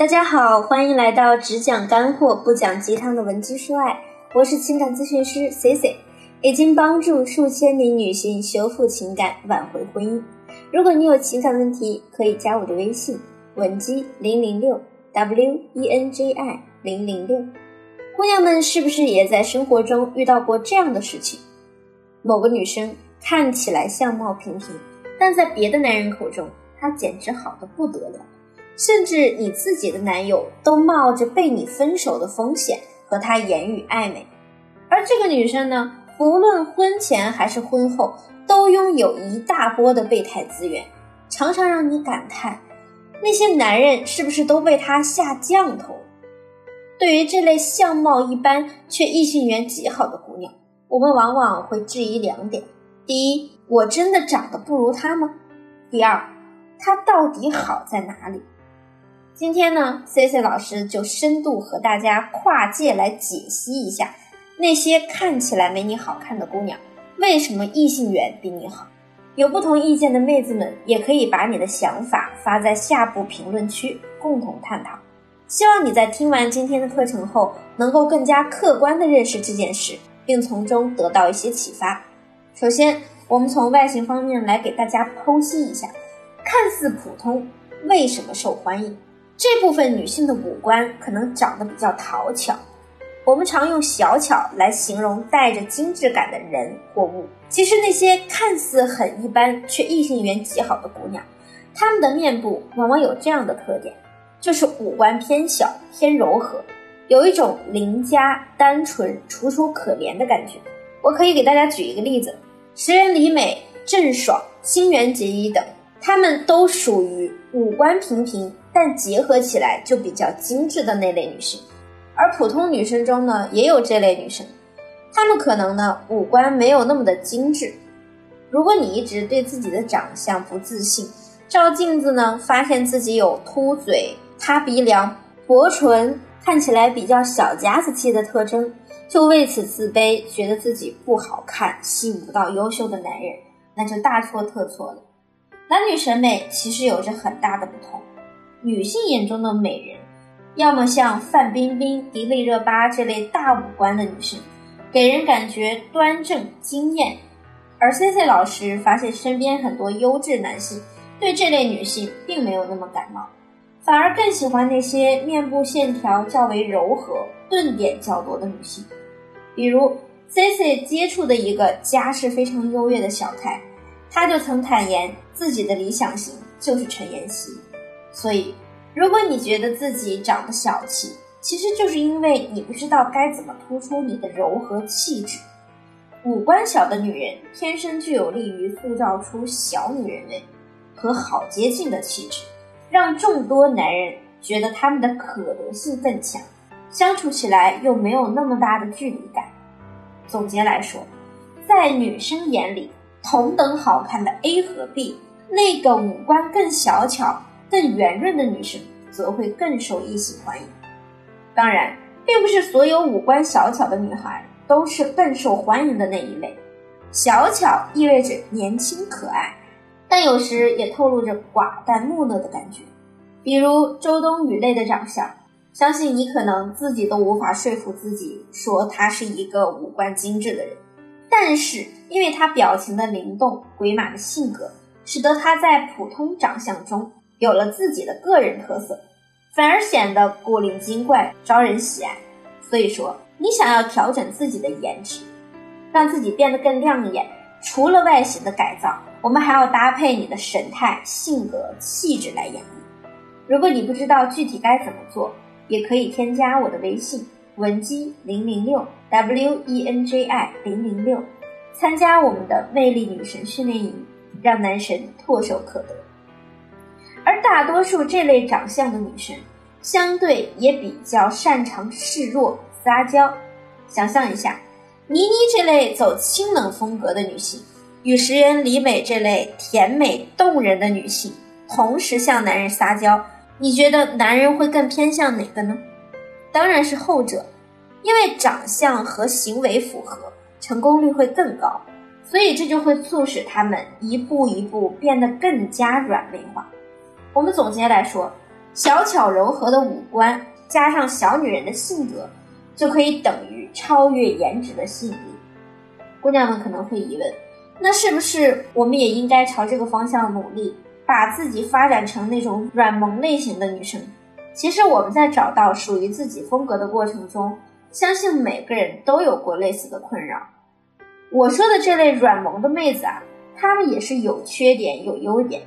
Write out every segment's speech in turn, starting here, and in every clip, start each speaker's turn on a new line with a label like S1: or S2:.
S1: 大家好，欢迎来到只讲干货不讲鸡汤的文姬说爱，我是情感咨询师 C C，已经帮助数千名女性修复情感，挽回婚姻。如果你有情感问题，可以加我的微信文姬零零六 W E N J I 零零六。姑娘们是不是也在生活中遇到过这样的事情？某个女生看起来相貌平平，但在别的男人口中，她简直好的不得了。甚至你自己的男友都冒着被你分手的风险和她言语暧昧，而这个女生呢，不论婚前还是婚后，都拥有一大波的备胎资源，常常让你感叹，那些男人是不是都被她下降头？对于这类相貌一般却异性缘极好的姑娘，我们往往会质疑两点：第一，我真的长得不如她吗？第二，她到底好在哪里？今天呢，C C 老师就深度和大家跨界来解析一下，那些看起来没你好看的姑娘，为什么异性缘比你好？有不同意见的妹子们也可以把你的想法发在下部评论区，共同探讨。希望你在听完今天的课程后，能够更加客观的认识这件事，并从中得到一些启发。首先，我们从外形方面来给大家剖析一下，看似普通，为什么受欢迎？这部分女性的五官可能长得比较讨巧，我们常用小巧来形容带着精致感的人或物。其实那些看似很一般却异性缘极好的姑娘，她们的面部往往有这样的特点，就是五官偏小、偏柔和，有一种邻家、单纯、楚楚可怜的感觉。我可以给大家举一个例子：石原里美、郑爽、新垣结衣等，她们都属于五官平平。但结合起来就比较精致的那类女性，而普通女生中呢，也有这类女生，她们可能呢五官没有那么的精致。如果你一直对自己的长相不自信，照镜子呢，发现自己有凸嘴、塌鼻梁、薄唇，看起来比较小家子气的特征，就为此自卑，觉得自己不好看，吸引不到优秀的男人，那就大错特错了。男女审美其实有着很大的不同。女性眼中的美人，要么像范冰冰、迪丽热巴这类大五官的女性，给人感觉端正惊艳；而 C C 老师发现身边很多优质男性对这类女性并没有那么感冒，反而更喜欢那些面部线条较为柔和、顿点较多的女性。比如 C C 接触的一个家世非常优越的小太，他就曾坦言自己的理想型就是陈妍希。所以，如果你觉得自己长得小气，其实就是因为你不知道该怎么突出你的柔和气质。五官小的女人天生就有利于塑造出小女人味和好接近的气质，让众多男人觉得她们的可得性更强，相处起来又没有那么大的距离感。总结来说，在女生眼里，同等好看的 A 和 B，那个五官更小巧。更圆润的女生则会更受异性欢迎。当然，并不是所有五官小巧的女孩都是更受欢迎的那一类。小巧意味着年轻可爱，但有时也透露着寡淡木讷的感觉。比如周冬雨类的长相，相信你可能自己都无法说服自己说她是一个五官精致的人。但是，因为她表情的灵动、鬼马的性格，使得她在普通长相中。有了自己的个人特色，反而显得古灵精怪，招人喜爱。所以说，你想要调整自己的颜值，让自己变得更亮眼，除了外形的改造，我们还要搭配你的神态、性格、气质来演绎。如果你不知道具体该怎么做，也可以添加我的微信文姬零零六 W E N J I 零零六，参加我们的魅力女神训练营，让男神唾手可得。而大多数这类长相的女生，相对也比较擅长示弱撒娇。想象一下，倪妮这类走清冷风格的女性，与石原里美这类甜美动人的女性同时向男人撒娇，你觉得男人会更偏向哪个呢？当然是后者，因为长相和行为符合，成功率会更高，所以这就会促使他们一步一步变得更加软妹化。我们总结来说，小巧柔和的五官加上小女人的性格，就可以等于超越颜值的吸引力。姑娘们可能会疑问，那是不是我们也应该朝这个方向努力，把自己发展成那种软萌类型的女生？其实我们在找到属于自己风格的过程中，相信每个人都有过类似的困扰。我说的这类软萌的妹子啊，她们也是有缺点有优点。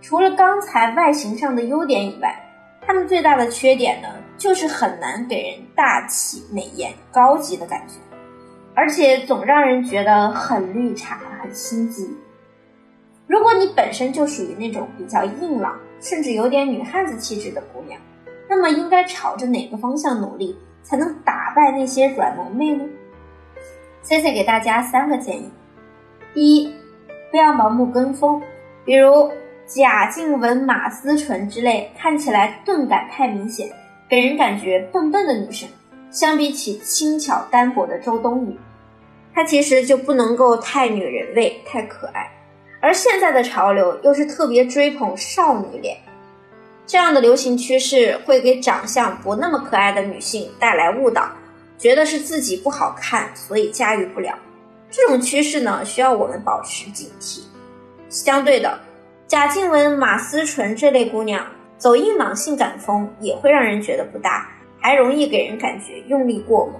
S1: 除了刚才外形上的优点以外，他们最大的缺点呢，就是很难给人大气、美艳、高级的感觉。而且总让人觉得很绿茶、很心机。如果你本身就属于那种比较硬朗，甚至有点女汉子气质的姑娘，那么应该朝着哪个方向努力，才能打败那些软萌妹呢？C C 给大家三个建议：第一，不要盲目跟风，比如贾静雯、马思纯之类看起来钝感太明显，给人感觉笨笨的女生，相比起轻巧单薄的周冬雨。她其实就不能够太女人味、太可爱，而现在的潮流又是特别追捧少女脸，这样的流行趋势会给长相不那么可爱的女性带来误导，觉得是自己不好看，所以驾驭不了。这种趋势呢，需要我们保持警惕。相对的，贾静雯、马思纯这类姑娘走硬朗性感风，也会让人觉得不搭，还容易给人感觉用力过猛。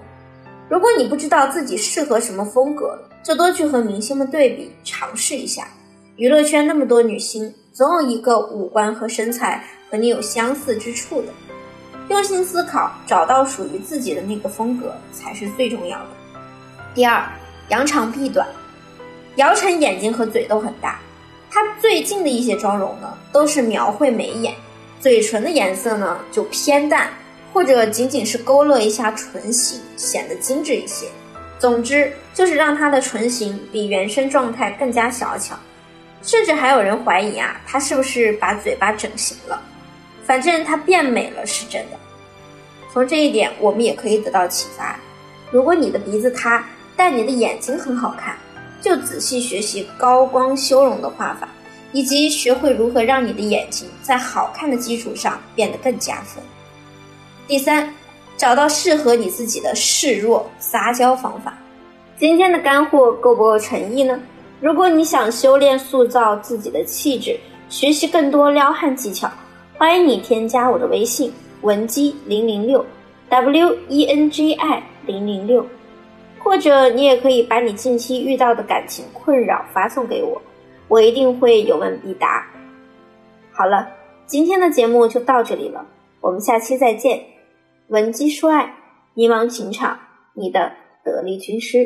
S1: 如果你不知道自己适合什么风格，就多去和明星们对比，尝试一下。娱乐圈那么多女星，总有一个五官和身材和你有相似之处的。用心思考，找到属于自己的那个风格才是最重要的。第二，扬长避短。姚晨眼睛和嘴都很大，她最近的一些妆容呢，都是描绘眉眼，嘴唇的颜色呢就偏淡。或者仅仅是勾勒一下唇形，显得精致一些。总之，就是让她的唇形比原生状态更加小巧。甚至还有人怀疑啊，她是不是把嘴巴整形了？反正她变美了是真的。从这一点，我们也可以得到启发：如果你的鼻子塌，但你的眼睛很好看，就仔细学习高光修容的画法，以及学会如何让你的眼睛在好看的基础上变得更加分。第三，找到适合你自己的示弱撒娇方法。今天的干货够不够诚意呢？如果你想修炼塑造自己的气质，学习更多撩汉技巧，欢迎你添加我的微信文姬零零六 w e n g i 零零六，或者你也可以把你近期遇到的感情困扰发送给我，我一定会有问必答。好了，今天的节目就到这里了，我们下期再见。闻鸡说爱，迷茫情场，你的得力军师。